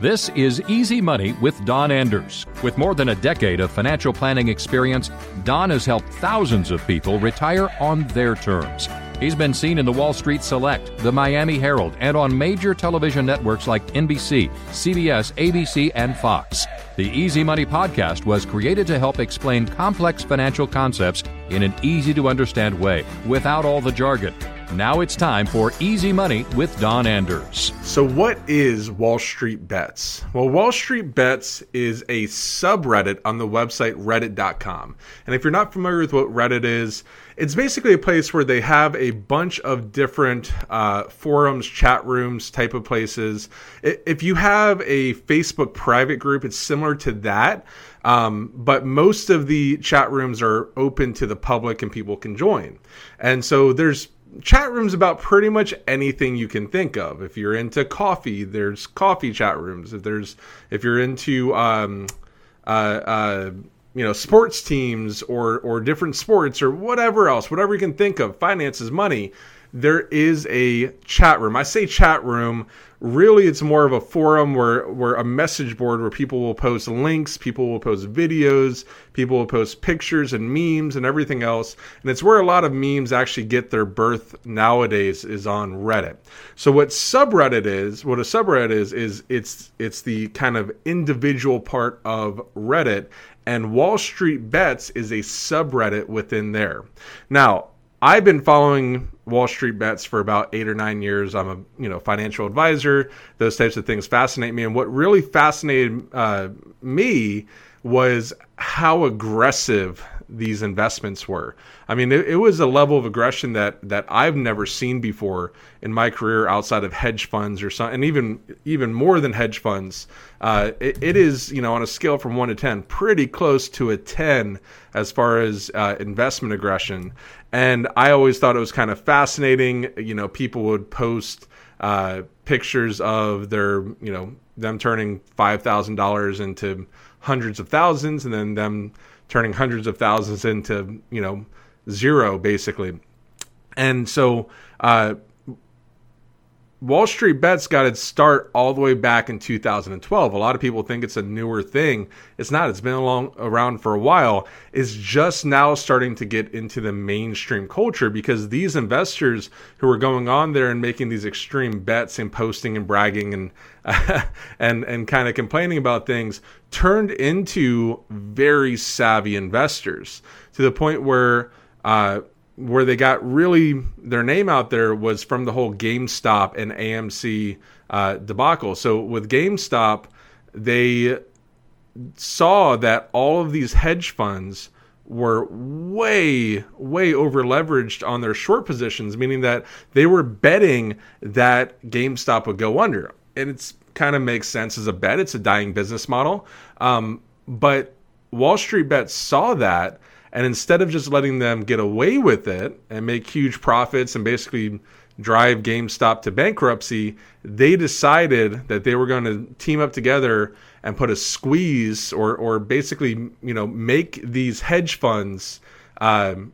This is Easy Money with Don Anders. With more than a decade of financial planning experience, Don has helped thousands of people retire on their terms. He's been seen in the Wall Street Select, the Miami Herald, and on major television networks like NBC, CBS, ABC, and Fox. The Easy Money podcast was created to help explain complex financial concepts in an easy to understand way without all the jargon. Now it's time for Easy Money with Don Anders. So, what is Wall Street Bets? Well, Wall Street Bets is a subreddit on the website reddit.com. And if you're not familiar with what Reddit is, it's basically a place where they have a bunch of different uh, forums, chat rooms, type of places. If you have a Facebook private group, it's similar to that. Um, but most of the chat rooms are open to the public and people can join. And so there's chat rooms about pretty much anything you can think of. If you're into coffee, there's coffee chat rooms. If there's if you're into um, uh, uh, you know sports teams or or different sports or whatever else, whatever you can think of, finances, money, there is a chat room. I say chat room really it's more of a forum where where a message board where people will post links people will post videos people will post pictures and memes and everything else and it's where a lot of memes actually get their birth nowadays is on reddit so what subreddit is what a subreddit is is it's it's the kind of individual part of reddit and wall street bets is a subreddit within there now I've been following Wall Street bets for about eight or nine years. I'm a you know financial advisor. Those types of things fascinate me. And what really fascinated uh, me was how aggressive these investments were. I mean, it, it, was a level of aggression that that I've never seen before in my career outside of hedge funds or something, and even even more than hedge funds. Uh, it, it is you know on a scale from one to ten, pretty close to a ten as far as uh, investment aggression. And I always thought it was kind of fascinating. You know, people would post uh, pictures of their you know them turning five thousand dollars into hundreds of thousands, and then them turning hundreds of thousands into you know zero basically. And so uh, Wall Street Bets got its start all the way back in 2012. A lot of people think it's a newer thing. It's not. It's been along around for a while. It's just now starting to get into the mainstream culture because these investors who are going on there and making these extreme bets and posting and bragging and uh, and and kind of complaining about things turned into very savvy investors to the point where uh, where they got really their name out there was from the whole GameStop and AMC uh, debacle. So with GameStop, they saw that all of these hedge funds were way, way over leveraged on their short positions, meaning that they were betting that GameStop would go under. And it's kind of makes sense as a bet. It's a dying business model. Um, but Wall Street Bets saw that and instead of just letting them get away with it and make huge profits and basically drive GameStop to bankruptcy, they decided that they were going to team up together and put a squeeze or, or basically, you know, make these hedge funds um,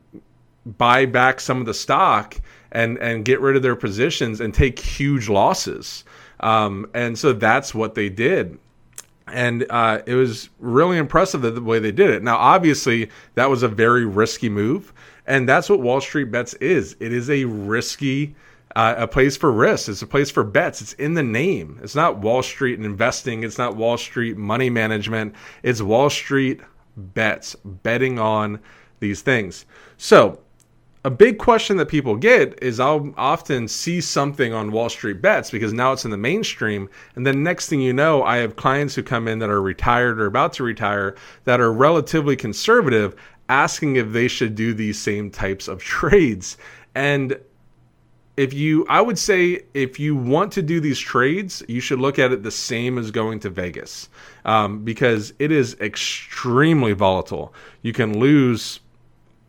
buy back some of the stock and, and get rid of their positions and take huge losses. Um, and so that's what they did and uh, it was really impressive the way they did it. Now, obviously, that was a very risky move, and that's what Wall Street Bets is. It is a risky, uh, a place for risk. It's a place for bets. It's in the name. It's not Wall Street and investing. It's not Wall Street money management. It's Wall Street bets, betting on these things. So a big question that people get is I'll often see something on Wall Street Bets because now it's in the mainstream. And then next thing you know, I have clients who come in that are retired or about to retire that are relatively conservative asking if they should do these same types of trades. And if you, I would say, if you want to do these trades, you should look at it the same as going to Vegas um, because it is extremely volatile. You can lose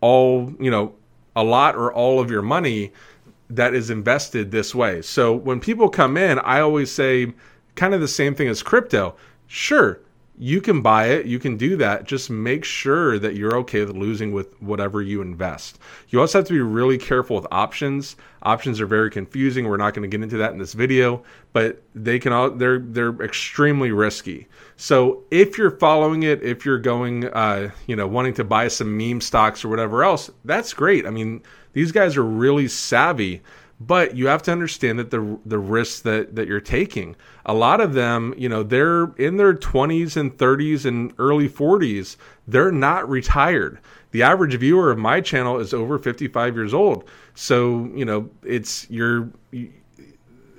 all, you know, a lot or all of your money that is invested this way. So when people come in, I always say kind of the same thing as crypto. Sure, you can buy it, you can do that. Just make sure that you're okay with losing with whatever you invest. You also have to be really careful with options. Options are very confusing. We're not going to get into that in this video, but they can all they're they're extremely risky. So if you're following it, if you're going, uh, you know, wanting to buy some meme stocks or whatever else, that's great. I mean, these guys are really savvy but you have to understand that the the risks that that you're taking a lot of them you know they're in their 20s and 30s and early 40s they're not retired. The average viewer of my channel is over 55 years old. So you know it's you're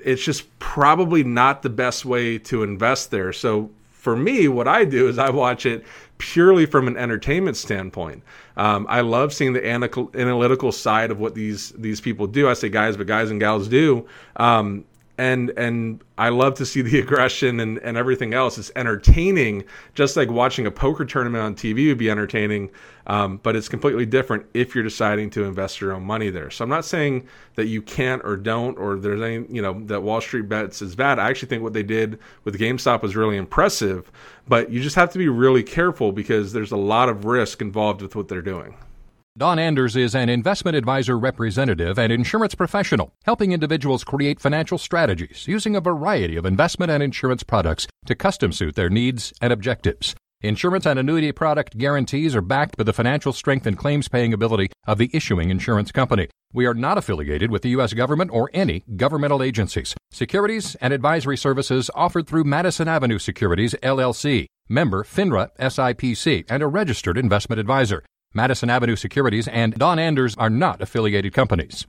it's just probably not the best way to invest there. So for me, what I do is I watch it purely from an entertainment standpoint. Um, I love seeing the analytical side of what these these people do. I say guys, but guys and gals do. Um, and and I love to see the aggression and, and everything else. It's entertaining, just like watching a poker tournament on TV would be entertaining. Um, but it's completely different if you're deciding to invest your own money there. So I'm not saying that you can't or don't, or there's any you know that Wall Street bets is bad. I actually think what they did with GameStop was really impressive. But you just have to be really careful because there's a lot of risk involved with what they're doing. Don Anders is an investment advisor representative and insurance professional, helping individuals create financial strategies using a variety of investment and insurance products to custom suit their needs and objectives. Insurance and annuity product guarantees are backed by the financial strength and claims paying ability of the issuing insurance company. We are not affiliated with the U.S. government or any governmental agencies. Securities and advisory services offered through Madison Avenue Securities, LLC, member FINRA SIPC, and a registered investment advisor. Madison Avenue Securities and Don Anders are not affiliated companies.